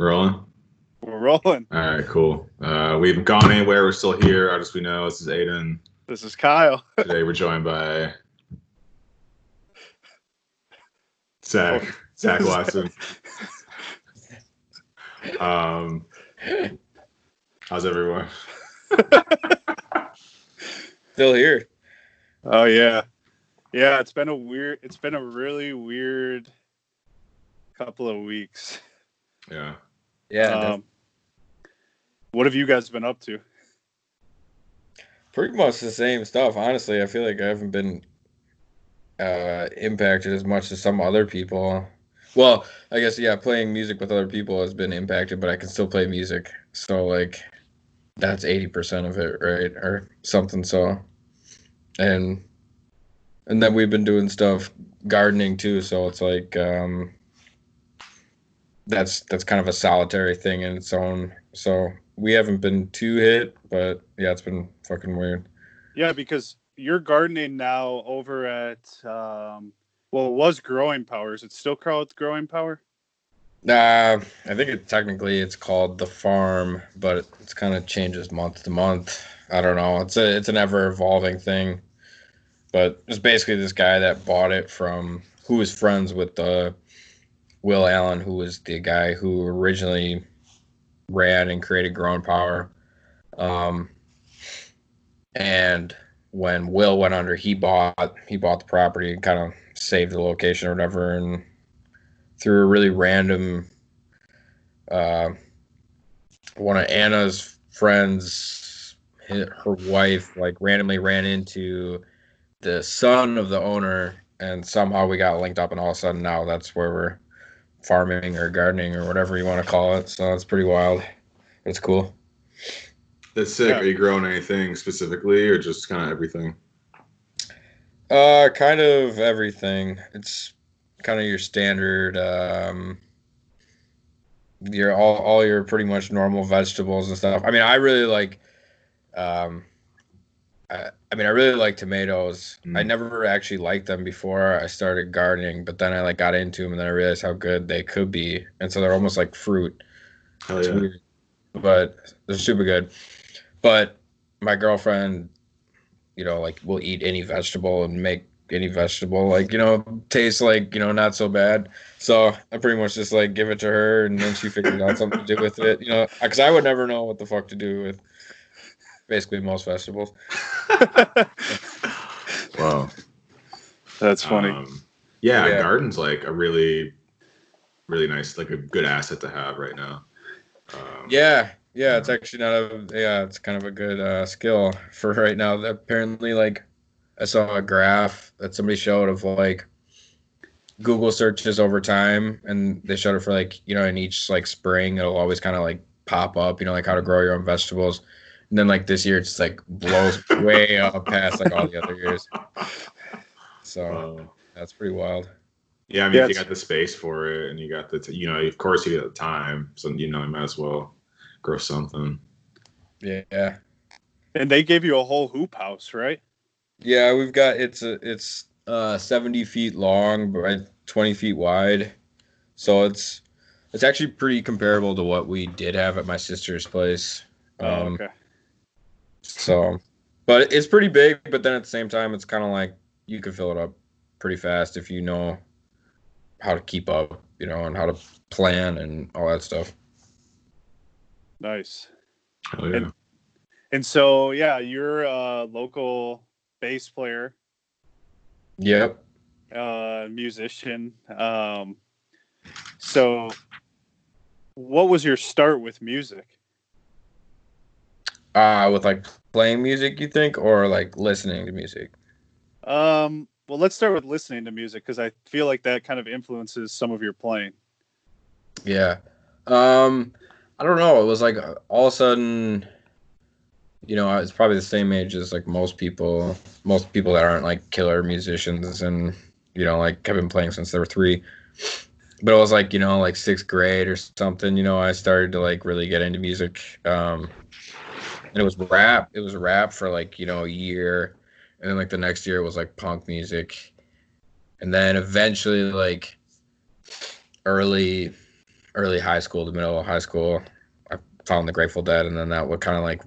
Rolling. We're rolling. All right, cool. Uh, we haven't gone anywhere. We're still here. As we know, this is Aiden. This is Kyle. Today we're joined by Zach. Zach Watson. Um, how's everyone? Still here. Oh yeah, yeah. It's been a weird. It's been a really weird couple of weeks. Yeah. Yeah, Um, what have you guys been up to? pretty much the same stuff. Honestly, I feel like I haven't been uh, impacted as much as some other people. Well, I guess yeah, playing music with other people has been impacted, but I can still play music. So like, that's eighty percent of it, right, or something. So, and and then we've been doing stuff gardening too. So it's like um, that's that's kind of a solitary thing in its own. So we haven't been too hit, but yeah, it's been fucking weird. Yeah, because you're gardening now over at um, well, it was Growing Power. Is it still called Growing Power? Nah, I think it technically it's called the farm, but it, it's kind of changes month to month. I don't know. It's a it's an ever evolving thing. But it's basically this guy that bought it from who was friends with the Will Allen, who was the guy who originally ran and created Growing Power. Um, and when Will went under, he bought he bought the property and kind of saved the location or whatever, and through a really random uh, one of Anna's friends, her wife, like randomly ran into the son of the owner, and somehow we got linked up, and all of a sudden now that's where we're farming or gardening or whatever you want to call it. So it's pretty wild. It's cool. That's sick. Yeah. Are you growing anything specifically, or just kind of everything? Uh, kind of everything. It's kind of your standard. Um, your all all your pretty much normal vegetables and stuff. I mean, I really like. Um, I, I mean, I really like tomatoes. I Mm. never actually liked them before I started gardening, but then I like got into them and then I realized how good they could be, and so they're almost like fruit. It's yeah. weird, but they're super good. But my girlfriend, you know, like will eat any vegetable and make any vegetable like you know taste like you know not so bad. So I pretty much just like give it to her, and then she figures out something to do with it. You know, because I would never know what the fuck to do with basically most vegetables. Wow. That's funny. Um, yeah, Yeah. garden's like a really, really nice, like a good asset to have right now. Um, Yeah, yeah, it's actually not a yeah, it's kind of a good uh, skill for right now. Apparently, like I saw a graph that somebody showed of like Google searches over time, and they showed it for like you know in each like spring it'll always kind of like pop up, you know, like how to grow your own vegetables. And then like this year, it's just like blows way up past like all the other years. So Wow. that's pretty wild. Yeah, I mean, Yeah, if you got the space for it, and you got the, t- you know, of course you got the time, so you know, you might as well grow something. Yeah, and they gave you a whole hoop house, right? Yeah, we've got it's a, it's uh 70 feet long by 20 feet wide. So it's it's actually pretty comparable to what we did have at my sister's place. Um oh, okay. So but it's pretty big, but then at the same time it's kind of like you can fill it up pretty fast if you know how to keep up, you know, and how to plan and all that stuff. Nice. Hell yeah. And- And so, yeah, you're a local bass player, Yep. uh, musician. Um, so, what was your start with music? Uh with like playing music, you think or like listening to music? Um, well, let's start with listening to music because I feel like that kind of influences some of your playing. Yeah. Um, I don't know. It was like all of a sudden, you know, I was probably the same age as like most people, most people that aren't like killer musicians and, you know, like have been playing since they were three. But it was like, you know, like sixth grade or something, you know, I started to like really get into music. Um, and it was rap. It was rap for like, you know, a year. And then like the next year it was like punk music. And then eventually like early early high school to middle of high school. I found the Grateful Dead, and then that would kind of like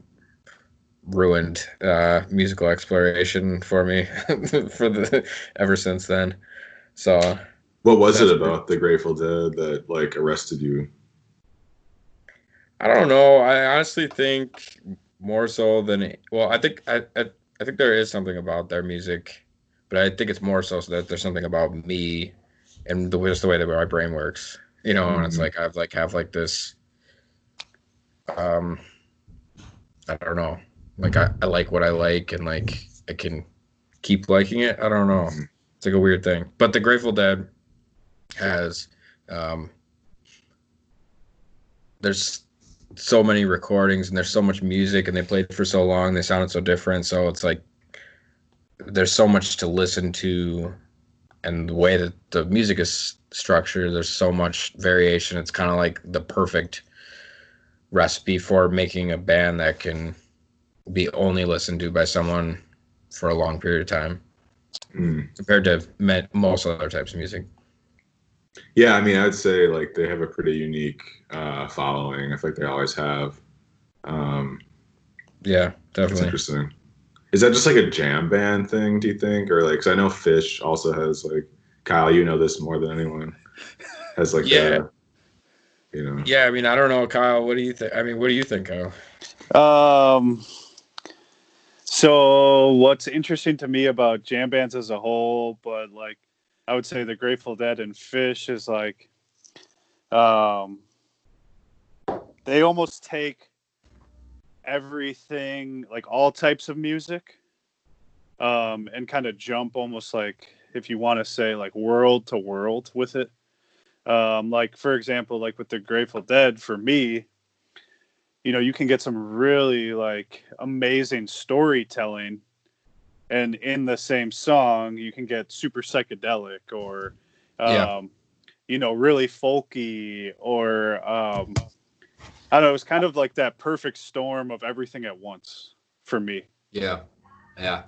ruined uh, musical exploration for me for the ever since then. So, what was it about the Grateful Dead that like arrested you? I don't know. I honestly think more so than well, I think I, I I think there is something about their music, but I think it's more so that there's something about me and the just the way that my brain works. You know, mm-hmm. and it's mm-hmm. like I've like have like this um I don't know. Like I, I like what I like and like I can keep liking it. I don't know. Mm-hmm. It's like a weird thing. But the Grateful Dead has um there's so many recordings and there's so much music and they played for so long they sounded so different. So it's like there's so much to listen to and the way that the music is structured there's so much variation. It's kind of like the perfect recipe for making a band that can be only listened to by someone for a long period of time mm. compared to most other types of music yeah, I mean, I'd say like they have a pretty unique uh, following. I think like they always have. Um, yeah, definitely. That's interesting. Is that just like a jam band thing? Do you think, or like? Because I know Phish also has like Kyle. You know this more than anyone. Has like yeah. A, you know. Yeah, I mean, I don't know, Kyle. What do you think? I mean, what do you think, Kyle? Um. So what's interesting to me about jam bands as a whole, but like I would say the Grateful Dead and Phish is like, um, they almost take everything, like all types of music, um, and kind of jump almost like, if you want to say, like world to world with it. Um, like for example, like with the Grateful Dead, for me, you know, you can get some really like amazing storytelling and in the same song you can get super psychedelic or um, yeah. you know really folky or um, i don't know it's kind of like that perfect storm of everything at once for me. Yeah. Yeah.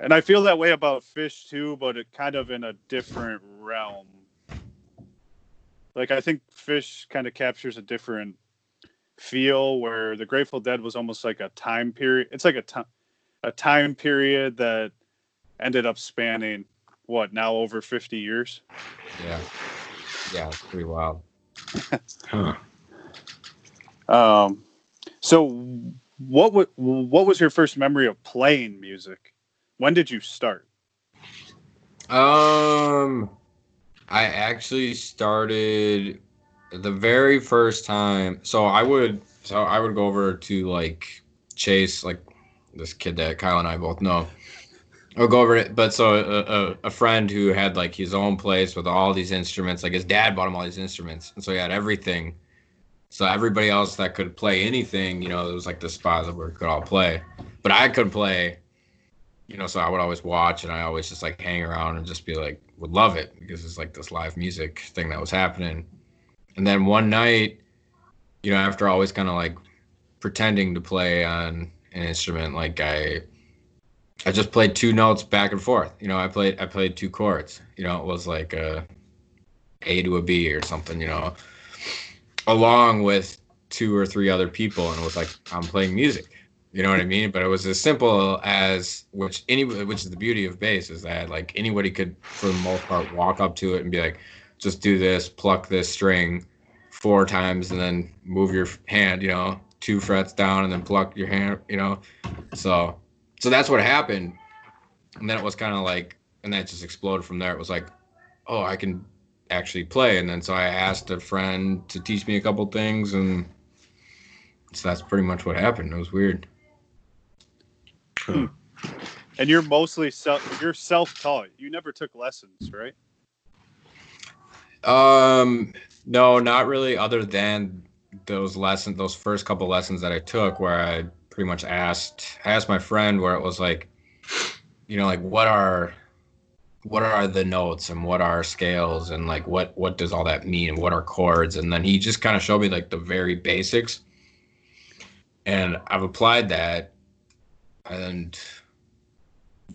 And i feel that way about Phish too but it kind of in a different realm. Like i think Phish kind of captures a different feel where the grateful dead was almost like a time period it's like a time a time period that ended up spanning what now over 50 years? Yeah. Yeah it's pretty wild. Huh. um so what w- what was your first memory of playing music? When did you start? Um i actually started the very first time so i would so i would go over to like chase like this kid that Kyle and I both know. I'll go over it. But so a, a, a, friend who had like his own place with all these instruments, like his dad bought him all these instruments, and so he had everything. So everybody else that could play anything, you know, it was like the spot where we could all play. But I could play, you know, so I would always watch and I always just like hang around and just be like, would love it because it's like this live music thing that was happening. And then one night, you know, after always kind of like pretending to play on an instrument like I I just played two notes back and forth. You know, I played I played two chords. You know, it was like a A to a B or something, you know, along with two or three other people and it was like I'm playing music. You know what I mean? But it was as simple as which any which is the beauty of bass is that like anybody could for the most part walk up to it and be like just do this, pluck this string four times and then move your hand, you know, two frets down and then pluck your hand, you know. So so that's what happened. And then it was kind of like and that just exploded from there. It was like, oh, I can actually play. And then so I asked a friend to teach me a couple things and so that's pretty much what happened. It was weird. Hmm. And you're mostly self you're self-taught. You never took lessons, right? Um no, not really other than those lessons, those first couple lessons that I took, where I pretty much asked I asked my friend, where it was like, you know, like what are what are the notes and what are scales and like what what does all that mean and what are chords? And then he just kind of showed me like the very basics. And i've applied that and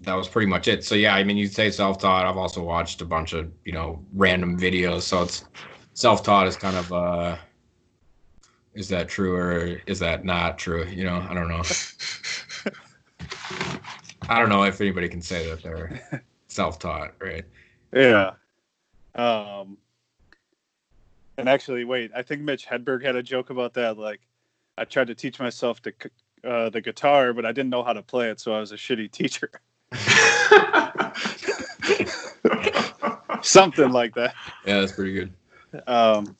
that was pretty much it. So yeah i mean you say self-taught. I've also watched a bunch of you know random videos. So it's self-taught is kind of uh is that true or is that not true you know i don't know i don't know if anybody can say that they're self-taught right Yeah. Um, and actually, wait, I think Mitch Hedberg had a joke about that. Like, I tried to teach myself the, c- uh, the guitar, but I didn't know how to play it, so I was a shitty teacher. Something like that. yeah that's pretty good Um,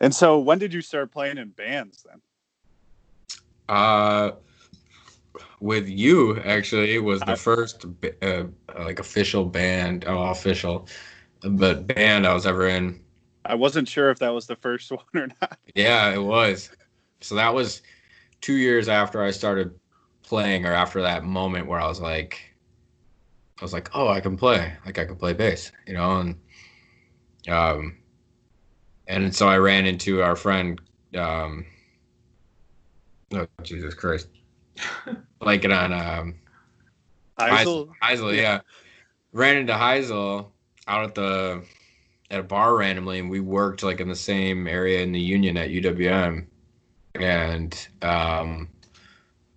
and so, when did you start playing in bands then? uh with you actually it was the first uh, like official band oh official but band i was ever in I wasn't sure if that was the first one or not. Yeah, it was. So that was two years after I started playing, or after that moment where I was like, I was like, oh, I can play, like I can play bass, you know, and um, and so I ran into our friend, um, oh Jesus Christ, like it on um, Heisel? Heisel, yeah. Ran into Heisel out at the at a bar randomly, and we worked like in the same area in the Union at UWM, and um,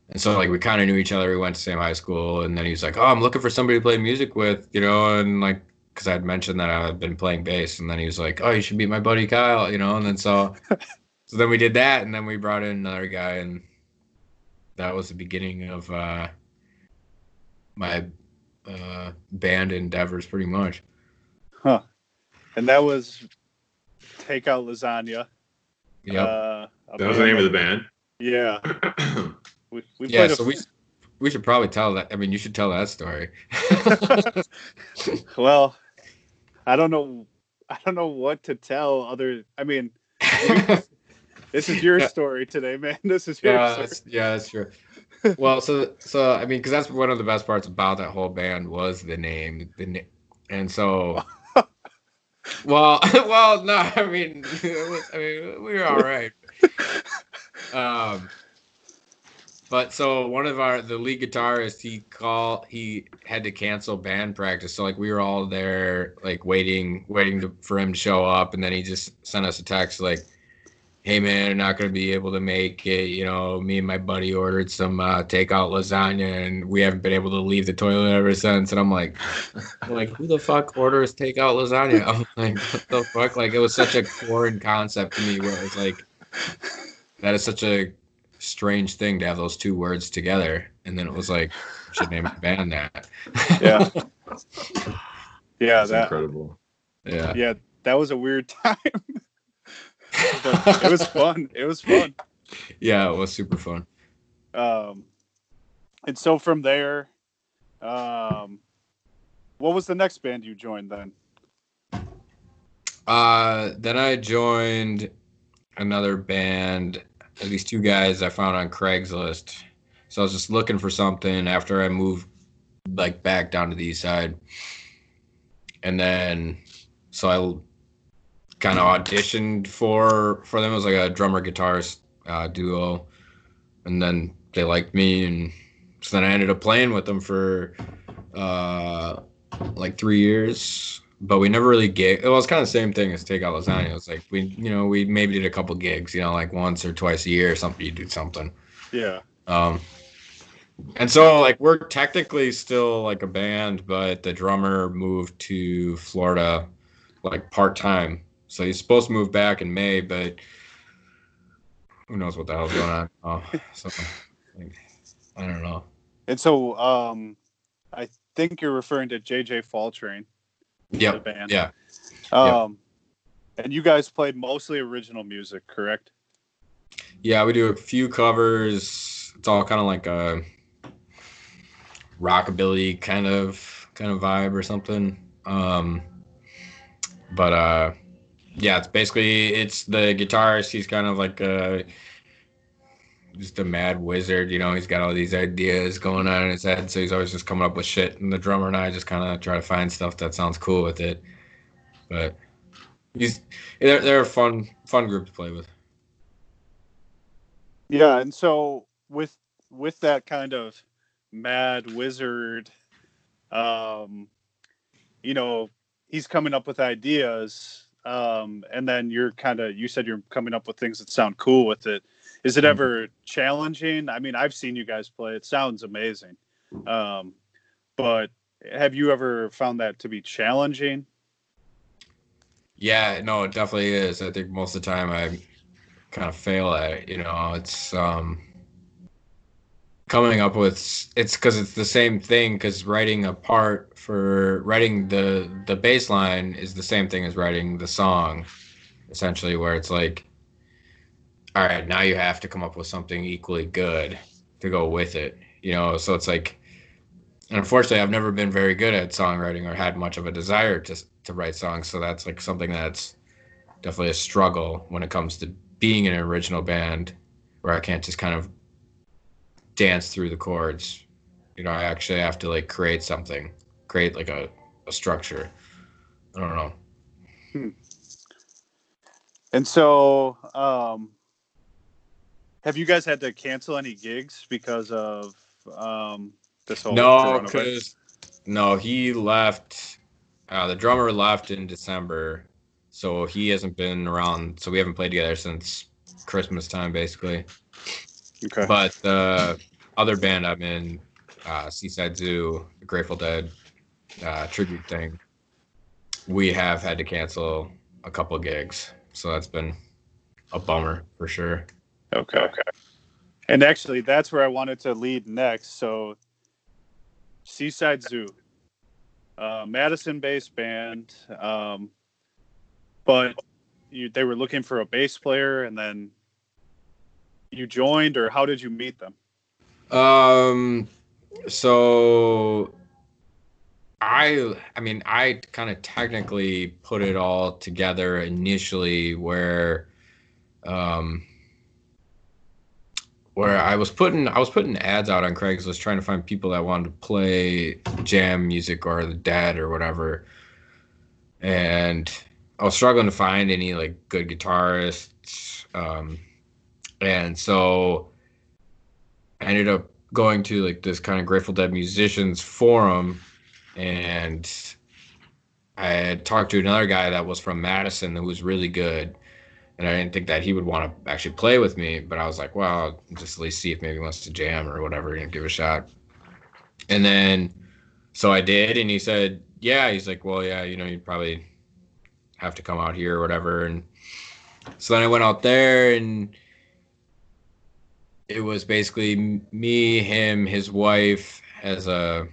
and so like we kind of knew each other. We went to the same high school, and then he was like, "Oh, I'm looking for somebody to play music with," you know, and like because I'd mentioned that I had been playing bass, and then he was like, "Oh, you should meet my buddy Kyle," you know, and then so so then we did that, and then we brought in another guy, and that was the beginning of uh, my uh, band endeavors, pretty much. Huh. And that was Take Out Lasagna. Yeah. Uh, a that was the name of the band. Yeah. We, we yeah, played a so we we should probably tell that. I mean, you should tell that story. well, I don't know. I don't know what to tell. Other, I mean, this is your story today, man. This is your yeah, story. that's, yeah, that's true. Well, so so I mean, because that's one of the best parts about that whole band was the name, the na- and so. Well, well, no, I mean, it was, I mean, we were all right. Um, but so one of our the lead guitarist, he called, he had to cancel band practice, so like we were all there, like waiting, waiting to, for him to show up, and then he just sent us a text like, hey man, I'm not gonna be able to make it. You know, me and my buddy ordered some uh, takeout lasagna, and we haven't been able to leave the toilet ever since. And I'm like, I'm like, who the fuck orders takeout lasagna? I'm like, what the fuck? Like, it was such a foreign concept to me, where it's like, that is such a strange thing to have those two words together. And then it was like, we should name the band that. Yeah. Yeah, That's that incredible. Yeah. yeah, that was a weird time. but it was fun. It was fun. Yeah, it was super fun. Um, and so from there, um, what was the next band you joined then? Uh, then I joined another band. These two guys I found on Craigslist. So I was just looking for something after I moved like back down to the east side. And then so I kind of auditioned for for them. It was like a drummer guitarist uh, duo, and then they liked me, and so then I ended up playing with them for uh, like three years. But we never really gig. It was kind of the same thing as Take Out Lasagna. It was like we, you know, we maybe did a couple gigs, you know, like once or twice a year or something. You do something. Yeah. Um, and so like we're technically still like a band, but the drummer moved to Florida like part time. So he's supposed to move back in May, but who knows what the hell's going on? Oh, so like, I don't know. And so um, I think you're referring to JJ Fall Train, the band. Yeah. Um, and you guys played mostly original music, correct? Yeah, we do a few covers. It's all kind of like a rockabilly kind of kind of vibe or something. Um, but uh, yeah, it's basically it's the guitarist. He's kind of like a just a mad wizard. You know, he's got all these ideas going on in his head, so he's always just coming up with shit. And the drummer and I just kind of try to find stuff that sounds cool with it. But he's they're, they're a fun fun group to play with. Yeah, and so with with that kind of mad wizard, um, you know, he's coming up with ideas. um, and then you're kind of you said you're coming up with things that sound cool with it. Is it Mhm. ever challenging? I mean, I've seen you guys play. It sounds amazing. Um, but have you ever found that to be challenging? Yeah, no, it definitely is. I think most of the time I kind of fail at it. You know, it's um coming up with it's because it's the same thing. Because writing a part for writing the the bass line is the same thing as writing the song, essentially. Where it's like, all right, now you have to come up with something equally good to go with it. You know, so it's like. Unfortunately, I've never been very good at songwriting or had much of a desire to to write songs. So that's like something that's definitely a struggle when it comes to being in an original band, where I can't just kind of dance through the chords. You know, I actually have to like create something, create like a, a structure. I don't know. Hmm. And so, um, have you guys had to cancel any gigs because of um, this whole No, because no, he left. Uh, the drummer left in December, so he hasn't been around. So we haven't played together since Christmas time, basically. Okay. But the other band I'm in, uh, Seaside Zoo, the Grateful Dead uh, tribute thing, we have had to cancel a couple gigs, so that's been a bummer for sure. Okay. Okay. And actually, that's where I wanted to lead next. So, Seaside Zoo, uh, Madison-based band, um, but you, they were looking for a bass player, and then you joined, or how did you meet them? Um, so I, I mean, I kind of technically put it all together initially, where, um, where I was putting, I was putting ads out on Craigslist trying to find people that wanted to play jam music or the Dead or whatever, and I was struggling to find any like good guitarists, um, and so. I ended up going to like this kind of Grateful Dead musicians forum, and I had talked to another guy that was from Madison who was really good, and I didn't think that he would want to actually play with me, but I was like, well, I'll just at least see if maybe he wants to jam or whatever and give a shot. And then, so I did, and he said, yeah, he's like, well, yeah, you know, you probably have to come out here or whatever, and so then I went out there and it was basically me, him, his wife as a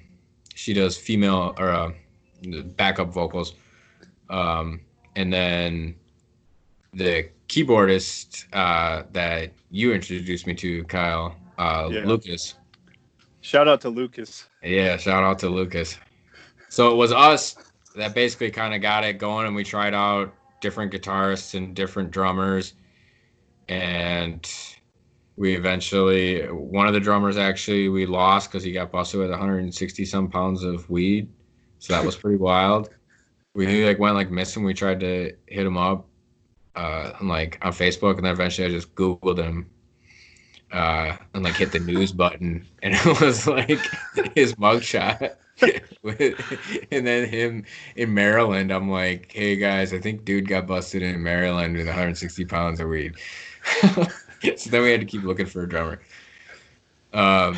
she does female or uh, backup vocals, um, and then the keyboardist uh, that you introduced me to, Kyle uh, Yeah. Lucas. Shout out to Lucas. Yeah, shout out to Lucas. So it was us that basically kind of got it going, and we tried out different guitarists and different drummers, and we eventually one of the drummers actually we lost because he got busted with 160 some pounds of weed, so that was pretty wild. We like went like missing. We tried to hit him up, uh, on, like on Facebook, and then eventually I just Googled him uh, and like hit the news button, and it was like his mugshot. And then him in Maryland, I'm like, hey guys, I think dude got busted in Maryland with 160 pounds of weed. so then we had to keep looking for a drummer. Um,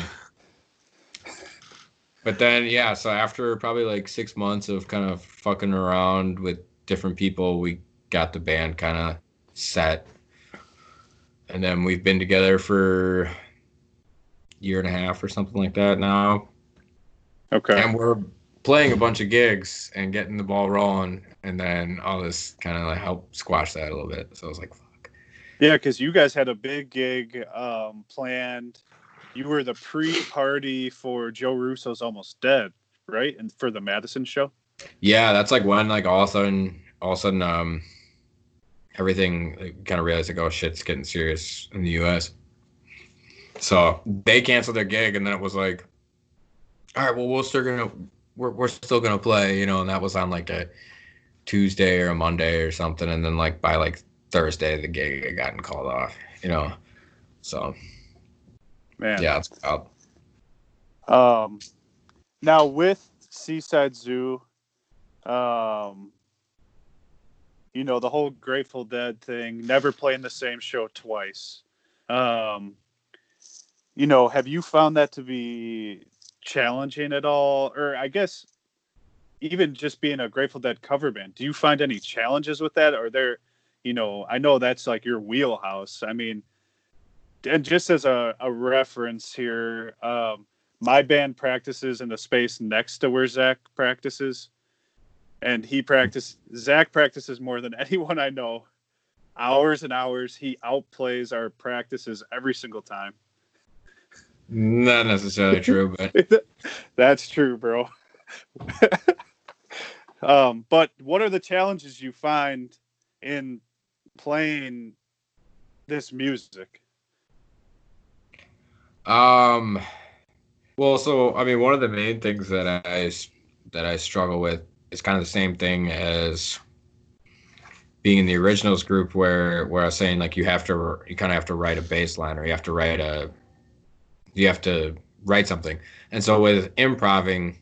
but then yeah, so after probably like six months of kind of fucking around with different people, we got the band kind of set and then we've been together for a year and a half or something like that now Okay. and we're playing a bunch of gigs and getting the ball rolling and then all this kind of like helped squash that a little bit so i was like fuck Yeah, because you guys had a big gig um, planned. You were the pre-party for Joe Russo's Almost Dead, right? And for the Madison show. yeah that's like when like all of a sudden all of a sudden um everything like, kind of realized like oh shit's getting serious in the us so they canceled their gig and then it was like all right well we're still gonna we're, we're still gonna play you know and that was on like a tuesday or a monday or something and then like by like thursday the gig had gotten called off you know so Man. yeah it's wild. Um, now with Seaside Zoo, um, you know, the whole Grateful Dead thing, never playing the same show twice. Um, you know, have you found that to be challenging at all? Or I guess even just being a Grateful Dead cover band, do you find any challenges with that? Or there, you know, I know that's like your wheelhouse. I mean, and just as a, a reference here, um, my band practices in the space next to where Zach practices. And he practices, Zach practices more than anyone I know. Hours and hours. He outplays our practices every single time. Not necessarily true, but That's true, bro. um, but what are the challenges you find in playing this music? Um, well, so I mean, one of the main things that I that I struggle with is kind of the same thing as being in the originals group, where where I was saying like you have to you kind of have to write a bass line or you have to write a you have to write something, and so with improving,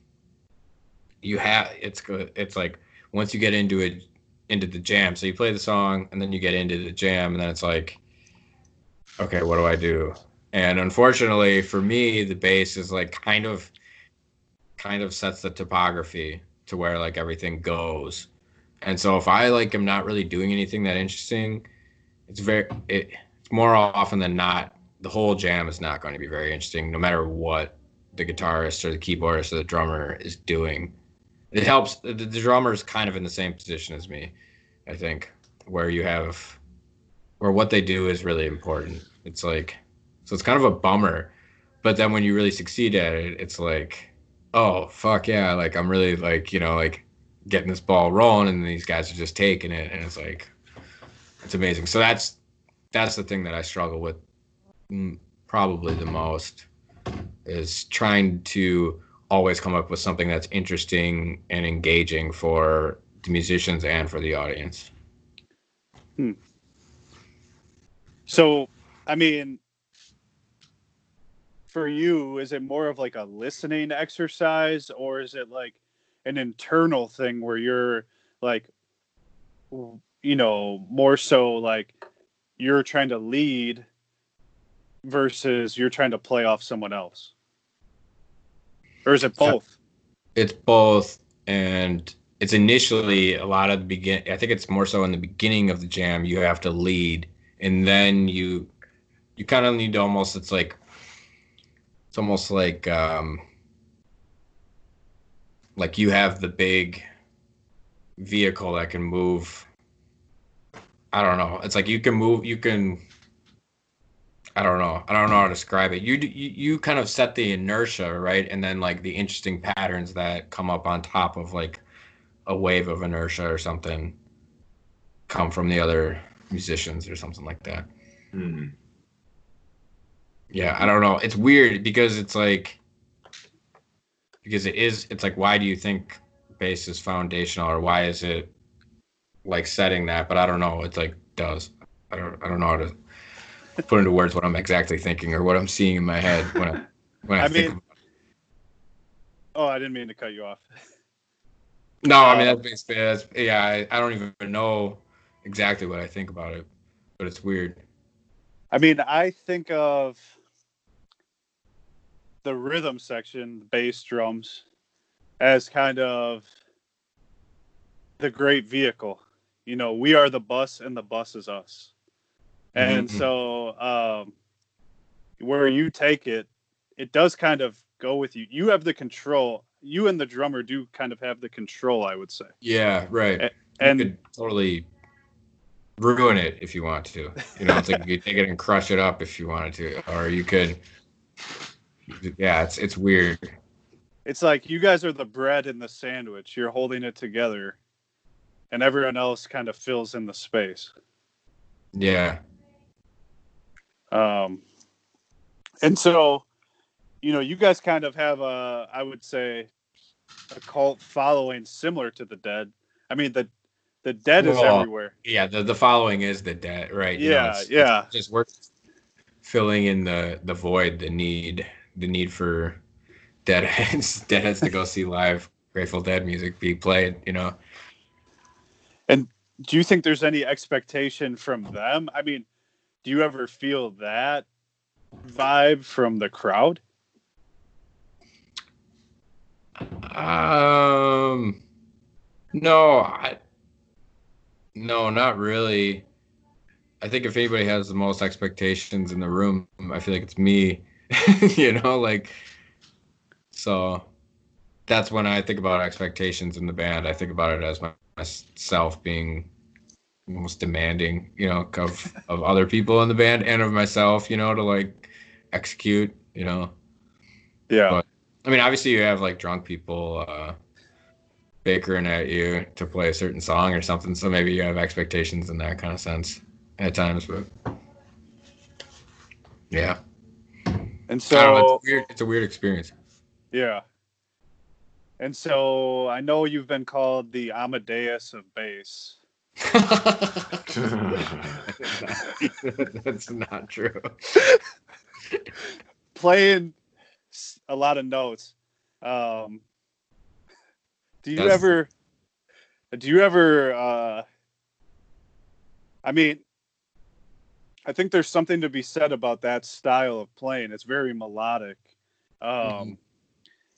you have it's good. It's like once you get into it into the jam, so you play the song and then you get into the jam, and then it's like, okay, what do I do? And unfortunately for me, the bass is like kind of kind of sets the topography to where like everything goes. And so if I like am not really doing anything that interesting, it's very it, it's more often than not the whole jam is not going to be very interesting no matter what the guitarist or the keyboardist or the drummer is doing. It helps the, the drummer is kind of in the same position as me, I think, where you have where what they do is really important. It's like so it's kind of a bummer. But then when you really succeed at it, it's like, oh fuck yeah, like I'm really like, you know, like getting this ball rolling and these guys are just taking it and it's like it's amazing. So that's that's the thing that I struggle with mm, probably the most is trying to always come up with something that's interesting and engaging for the musicians and for the audience. Hmm. So, I mean, for you, is it more of like a listening exercise or is it like an internal thing where you're like, you know, more so like you're trying to lead versus you're trying to play off someone else? Or is it both? It's both, and it's initially a lot of the begin. I think it's more so in the beginning of the jam. You have to lead, and then you you kind of need to almost. It's like it's almost like um, like you have the big vehicle that can move. I don't know. It's like you can move. You can. I don't know. I don't know how to describe it. You, you you kind of set the inertia, right? And then like the interesting patterns that come up on top of like a wave of inertia or something come from the other musicians or something like that. Hmm. Yeah, I don't know. It's weird because it's like because it is it's like why do you think bass is foundational or why is it like setting that? But I don't know. It's like does. I don't I don't know how to put into words what I'm exactly thinking or what I'm seeing in my head when I when I, I think mean- Oh, I didn't mean to cut you off. No, I mean um, that's basically that's yeah. I, I don't even know exactly what I think about it, but it's weird. I mean, I think of the rhythm section, the bass drums, as kind of the great vehicle. You know, we are the bus and the bus is us. And Mhm. so um, where you take it, it does kind of go with you. You have the control. You and the drummer do kind of have the control, I would say. Yeah, right. A- And you could totally ruin it if you want to. You know, it's like you could take it and crush it up if you wanted to, or you could. Yeah, it's it's weird. it's like you guys are the bread in the sandwich. You're holding it together, and everyone else kind of fills in the space. Yeah, Um, and so, you know, you guys kind of have a, I would say, a cult following similar to the Dead. I mean, the the Dead is everywhere. yeah. The the following is the Dead, right? You know, Yeah, it's- yeah. it's just we're filling in the the void, the need, the need for deadheads, deadheads to go see live Grateful Dead music be played. You know. And do you think there's any expectation from them? I mean, do you ever feel that vibe from the crowd? Um, no, I, no, not really. I think if anybody has the most expectations in the room, I feel like it's me. you know, like, so that's when I think about expectations in the band. I think about it as my, myself being most demanding, you know, of of other people in the band and of myself, you know, to like execute, you know. Yeah. But I mean, obviously you have like drunk people uh bickering at you to play a certain song or something, so maybe you have expectations in that kind of sense at times, but yeah. And I don't know, so it's weird it's a weird experience. Yeah. And so I know you've been called the Amadeus of bass. That's not true. Playing a lot of notes. Um, do you That's- ever do you ever uh I mean I think there's something to be said about that style of playing. It's very melodic. Um Mhm.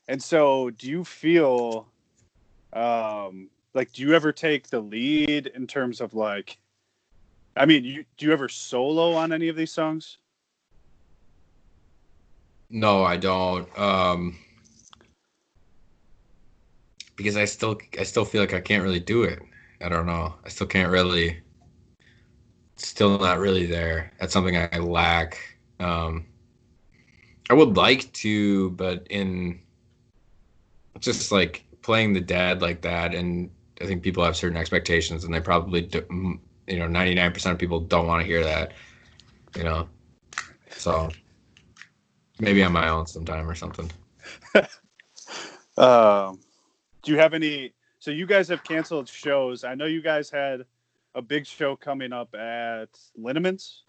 and so do you feel um like do you ever take the lead in terms of like I mean, you do you ever solo on any of these songs? No, I don't. Um, because I still, I still feel like I can't really do it. I don't know. I still can't really. Still not really there. That's something I lack. Um, I would like to, but in just like playing the dead like that, and I think people have certain expectations, and they probably, do, you know, ninety nine percent of people don't want to hear that. You know, so maybe on my own sometime or something. Um, do you have any? So you guys have canceled shows. I know you guys had a big show coming up at Linneman's.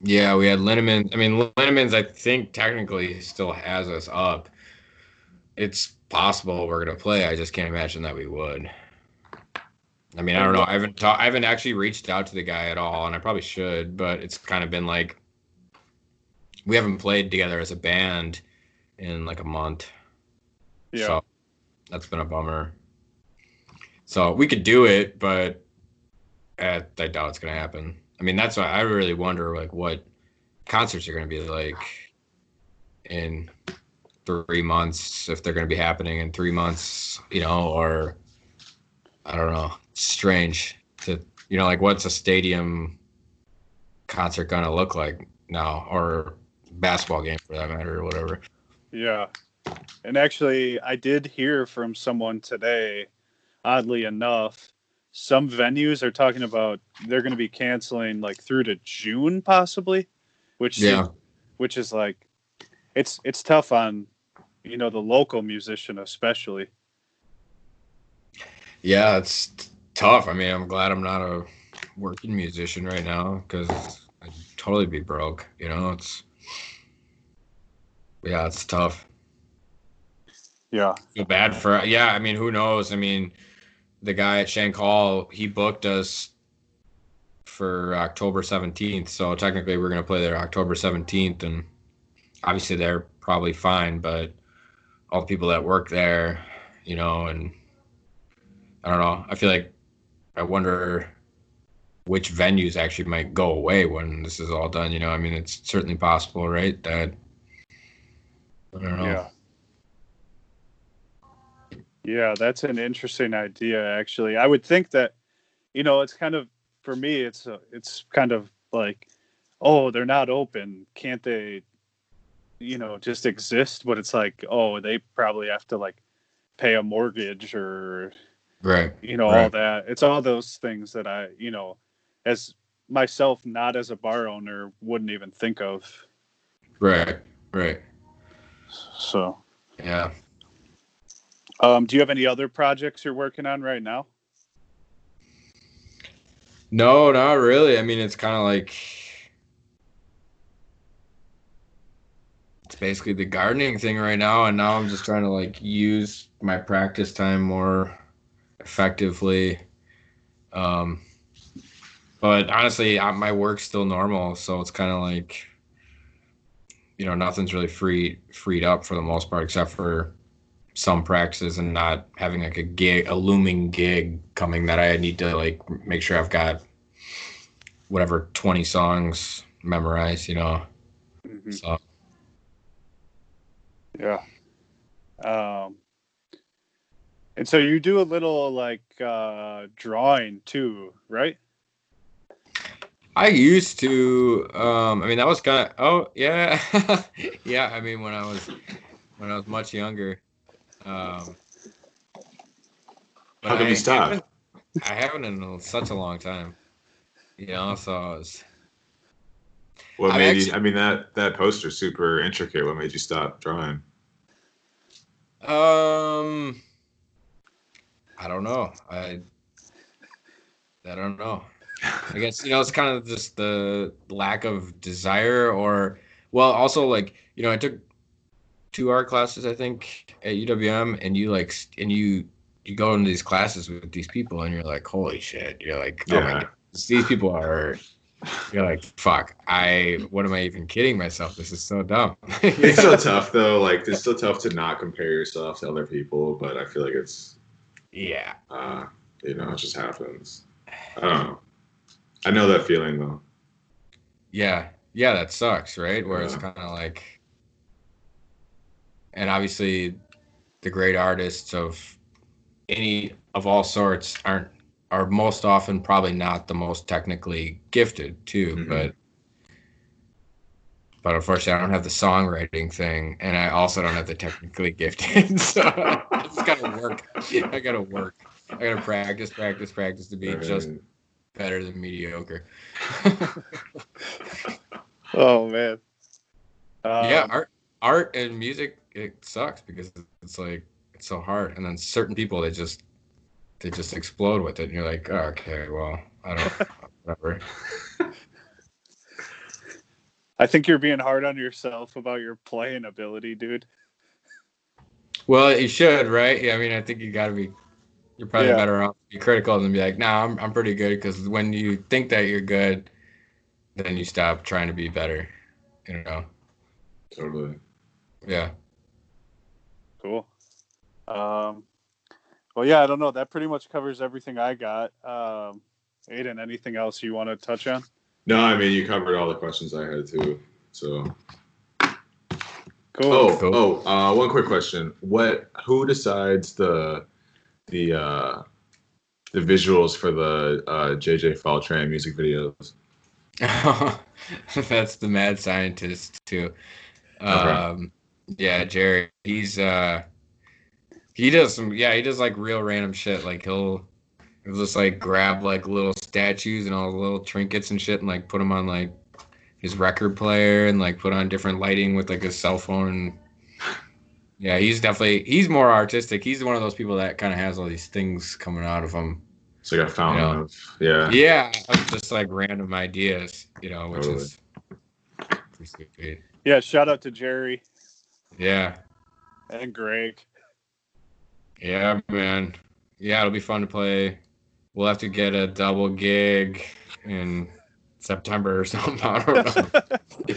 Yeah, we had Linneman. I mean, Linneman's, I think technically still has us up. It's possible we're gonna play. I just can't imagine that we would. I mean, I don't know. I haven't ta- I haven't actually reached out to the guy at all, and I probably should. But it's kind of been like we haven't played together as a band in like a month. Yeah. So that's been a bummer. So we could do it, but uh, I doubt it's gonna happen. I mean, that's why I really wonder like what concerts are gonna be like in three months if they're gonna be happening in three months, you know, or I don't know. Strange to you know, like what's a stadium concert gonna look like now, or basketball game for that matter, or whatever. Yeah. And actually, I did hear from someone today, oddly enough, some venues are talking about they're going to be canceling like through to June possibly, which Yeah. which is like it's it's tough on you know the local musician especially. Yeah, it's tough. I mean, I'm glad I'm not a working musician right now because I'd totally be broke. You know, it's yeah, it's tough. Yeah. Feel bad for yeah. I mean, who knows? I mean, the guy at Shank Hall, he booked us for October 17th. So technically, we're gonna play there October 17th, and obviously they're probably fine, but all the people that work there, you know, and I don't know. I feel like I wonder which venues actually might go away when this is all done. You know, I mean, it's certainly possible, right? That I don't know. Yeah. Yeah, that's an interesting idea actually. I would think that you know, it's kind of for me it's a, it's kind of like oh, they're not open. Can't they you know, just exist, but it's like oh, they probably have to like pay a mortgage or Right. you know all that. It's all those things that I, you know, as myself not as a bar owner wouldn't even think of. Right. Right. So, Yeah. Um, do you have any other projects you're working on right now? No, not really. I mean, it's kind of like it's basically the gardening thing right now, and now I'm just trying to like use my practice time more effectively. Um, but honestly, I, my work's still normal, so it's kind of like, you know, nothing's really free freed up for the most part, except for some practices and not having like a gig, a looming gig coming that I need to like make sure I've got whatever twenty songs memorized, you know. Mhm. So Yeah. Um, and so you do a little like uh, drawing too, right? I used to. Um, I mean, that was kind of. Oh yeah, yeah. I mean, when I was when I was much younger. Um, How can I you stopped? haven't- I haven't in such a long time. You know, so it's, What I'm made you? I mean, that that poster's super intricate. What made you stop drawing? um, I don't know. I I don't know. I guess you know it's kind of just the lack of desire, or well, also like you know I took two art classes I think at UWM, and you like and you you go into these classes with these people, and you're like, holy shit! You're like, oh my god, these people are. You're like, fuck! I what am I even kidding myself? This is so dumb. It's still tough though. Like it's still tough to not compare yourself to other people, but I feel like it's yeah, uh, you know, it just happens. I don't know. I know that feeling though. Yeah, yeah, that sucks, right? Where it's kind of like, and obviously, the great artists of any of all sorts aren't are most often probably not the most technically gifted too, Mhm. but but unfortunately, I don't have the songwriting thing, and I also don't have the technically gifted, so I just gotta work. I gotta work. I gotta practice, practice, practice to be just better than mediocre. Oh man. Um, yeah art art and music it sucks because it's like it's so hard. And then certain people they just they just explode with it. And you're like oh, okay well i don't whatever. I think you're being hard on yourself about your playing ability, dude. well you should right? Yeah i mean i think you gotta be you're probably Yeah. better off to be critical than be like nah i'm, I'm pretty good. Because when you think that you're good then you stop trying to be better you know? Totally. yeah Cool. Um, well, yeah, I don't know. That pretty much covers everything I got. Um, Aiden, anything else you want to touch on? No, I mean you covered all the questions I had too. So Cool. Oh, Cool. oh, uh, one quick question. What who decides the the uh the visuals for the uh JJ Fall Train music videos? That's the mad scientist too. Um, yeah, Jerry. He's uh, he does some. Yeah, he does like real random shit. Like he'll, he'll just like grab like little statues and all the little trinkets and shit, and like put them on like his record player and like put on different lighting with like his cell phone. And yeah, he's definitely he's more artistic. He's one of those people that kind of has all these things coming out of him. It's like a fountain Yeah. of yeah. Yeah, of just like random ideas, you know, which Totally. is pretty. Yeah, shout out to Jerry Yeah, and Greg. yeah, man. Yeah, it'll be fun to play. We'll have to get a double gig in September or something. I don't know.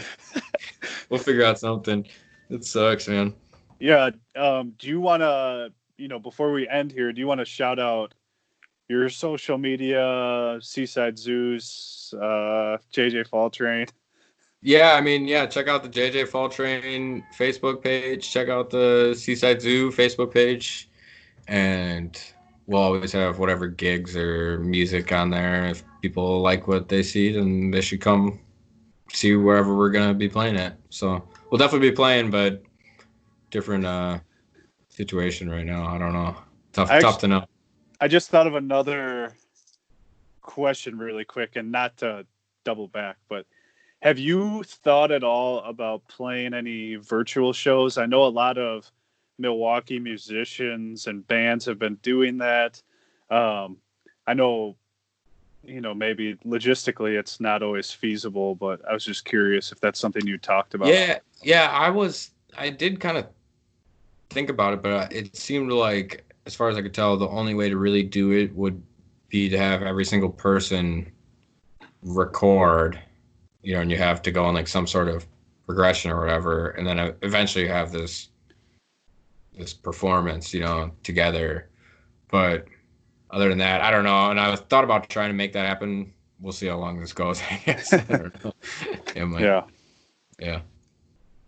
we'll figure out something. It sucks, man. Yeah. Um, do you want to, you know, before we end here, do you want to shout out your social media, Seaside Zoos, uh, JJ Fall Train? Yeah, I mean, yeah, check out the JJ Fall Train Facebook page. Check out the Seaside Zoo Facebook page. And we'll always have whatever gigs or music on there. If people like what they see, then they should come see wherever we're going to be playing at. So we'll definitely be playing, but different uh, situation right now. I don't know. Tough, I tough to know. I just thought of another question really quick and not to double back, but have you thought at all about playing any virtual shows? I know a lot of Milwaukee musicians and bands have been doing that. Um, I know, you know, maybe logistically it's not always feasible, but I was just curious if that's something you talked about. Yeah, yeah, I was. I did kind of think about it, but uh, it seemed like, as far as I could tell, the only way to really do it would be to have every single person record, you know, and you have to go on like some sort of progression or whatever, and then eventually you have this this performance, you know, together. But other than that, I don't know. And I thought about trying to make that happen. We'll see how long this goes. I guess. I don't know. It might- Yeah. yeah.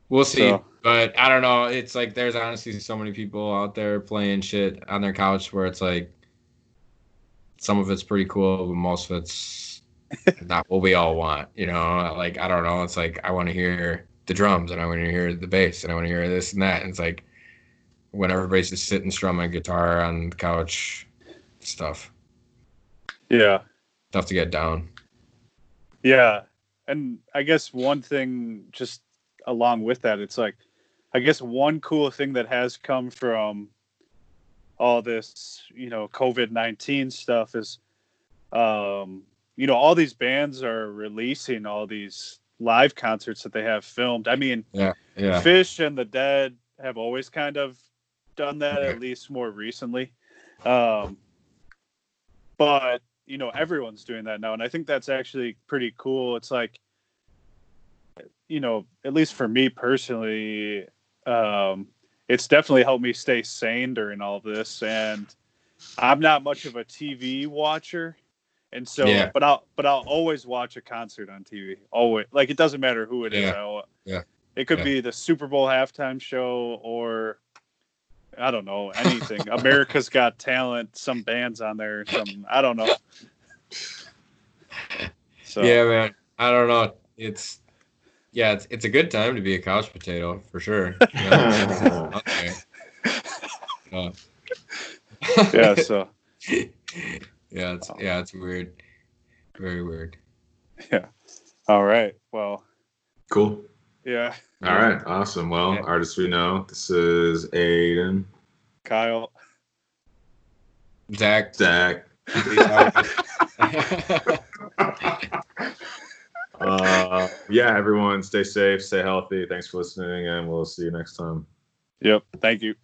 We'll see. So- But I don't know. It's like there's honestly so many people out there playing shit on their couch where it's like some of it's pretty cool, but most of it's not what we all want. You know, like I don't know. It's like I want to hear the drums and I want to hear the bass and I want to hear this and that. And it's like when everybody's just sitting strumming guitar on the couch, stuff, Yeah. tough to get down. Yeah. And I guess one thing just along with that, it's like I guess one cool thing that has come from all this, you know, COVID nineteen stuff is um, you know, all these bands are releasing all these live concerts that they have filmed. I mean, Yeah. yeah. Phish and the Dead have always kind of done that, at least more recently. Um, but you know, everyone's doing that now, and I think that's actually pretty cool. It's like, you know, at least for me personally, um, it's definitely helped me stay sane during all this. And I'm not much of a TV watcher, and so, Yeah. but I'll, but I'll always watch a concert on TV. Always, like it doesn't matter who it is. Yeah. I'll, Yeah. It could Yeah. be the Super Bowl halftime show or I don't know anything. America's Got Talent, some bands on there, some I don't know. So Yeah, man. I don't know. It's yeah, it's it's a good time to be a couch potato for sure. You know, out. Uh, yeah, so yeah, it's yeah, it's weird. Very weird. Yeah. All right. Well, Cool. yeah, All right. Awesome. Well, Yeah. artists we know. This is Aiden, Kyle. Zach. Zach. Uh, yeah, everyone, stay safe, stay healthy. Thanks for listening, and we'll see you next time. Yep. Thank you.